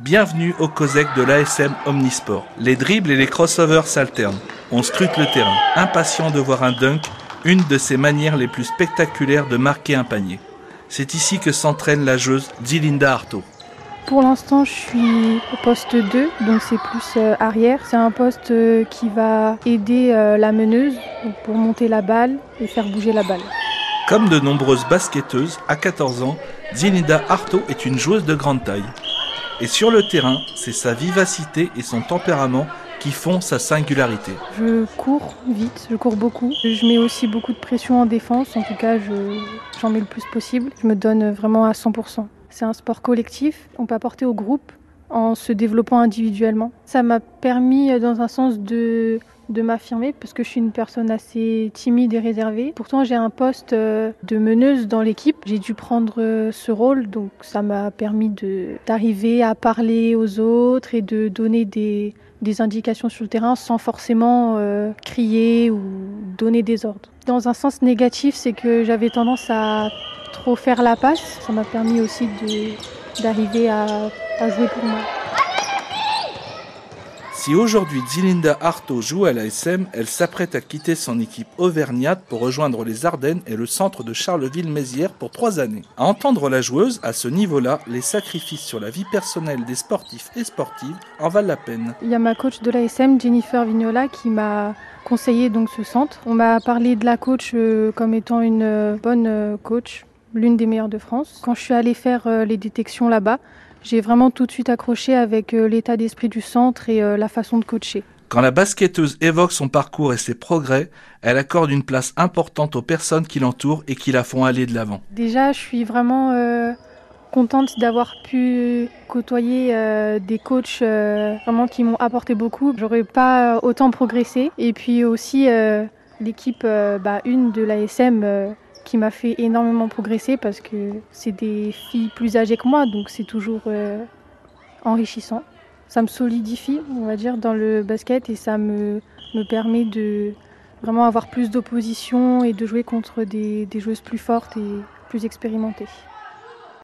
Bienvenue au COSEC de l'ASM Omnisport. Les dribbles et les crossovers s'alternent. On scrute le terrain, impatient de voir un dunk, une de ces manières les plus spectaculaires de marquer un panier. C'est ici que s'entraîne la joueuse Dilinda Arto. Pour l'instant, je suis au poste 2, donc c'est plus euh, arrière. C'est un poste euh, qui va aider euh, la meneuse pour monter la balle et faire bouger la balle. Comme de nombreuses basketteuses, à 14 ans, Dilinda Arto est une joueuse de grande taille. Et sur le terrain, c'est sa vivacité et son tempérament qui font sa singularité. Je cours vite, je cours beaucoup. Je mets aussi beaucoup de pression en défense, en tout cas j'en mets le plus possible. Je me donne vraiment à 100%. C'est un sport collectif, on peut apporter au groupe en se développant individuellement. Ça m'a permis dans un sens de de m'affirmer parce que je suis une personne assez timide et réservée. Pourtant, j'ai un poste euh, de meneuse dans l'équipe. J'ai dû prendre euh, ce rôle, donc ça m'a permis d'arriver à parler aux autres et de donner des, indications sur le terrain sans forcément euh, crier ou donner des ordres. Dans un sens négatif, c'est que j'avais tendance à trop faire la passe. Ça m'a permis aussi d'arriver à, à jouer pour moi. Si aujourd'hui Zilinda Arto joue à l'ASM, elle s'apprête à quitter son équipe auvergnate pour rejoindre les Ardennes et le centre de Charleville-Mézières pour trois années. À entendre la joueuse, à ce niveau-là, les sacrifices sur la vie personnelle des sportifs et sportives en valent la peine. Il y a ma coach de l'ASM, Jennifer Vignola, qui m'a conseillé donc ce centre. On m'a parlé de la coach euh, comme étant une euh, bonne euh, coach, l'une des meilleures de France. Quand je suis allée faire les détections là-bas, j'ai vraiment tout de suite accroché avec euh, l'état d'esprit du centre et euh, la façon de coacher. Quand la basketteuse évoque son parcours et ses progrès, elle accorde une place importante aux personnes qui l'entourent et qui la font aller de l'avant. Déjà, je suis vraiment euh, contente d'avoir pu côtoyer des coachs vraiment qui m'ont apporté beaucoup. J'aurais pas autant progressé. Et puis aussi l'équipe bah, une de l'ASM qui m'a fait énormément progresser parce que c'est des filles plus âgées que moi, donc c'est toujours euh, enrichissant. Ça me solidifie, on va dire, dans le basket et ça me, me permet de vraiment avoir plus d'opposition et de jouer contre des joueuses plus fortes et plus expérimentées.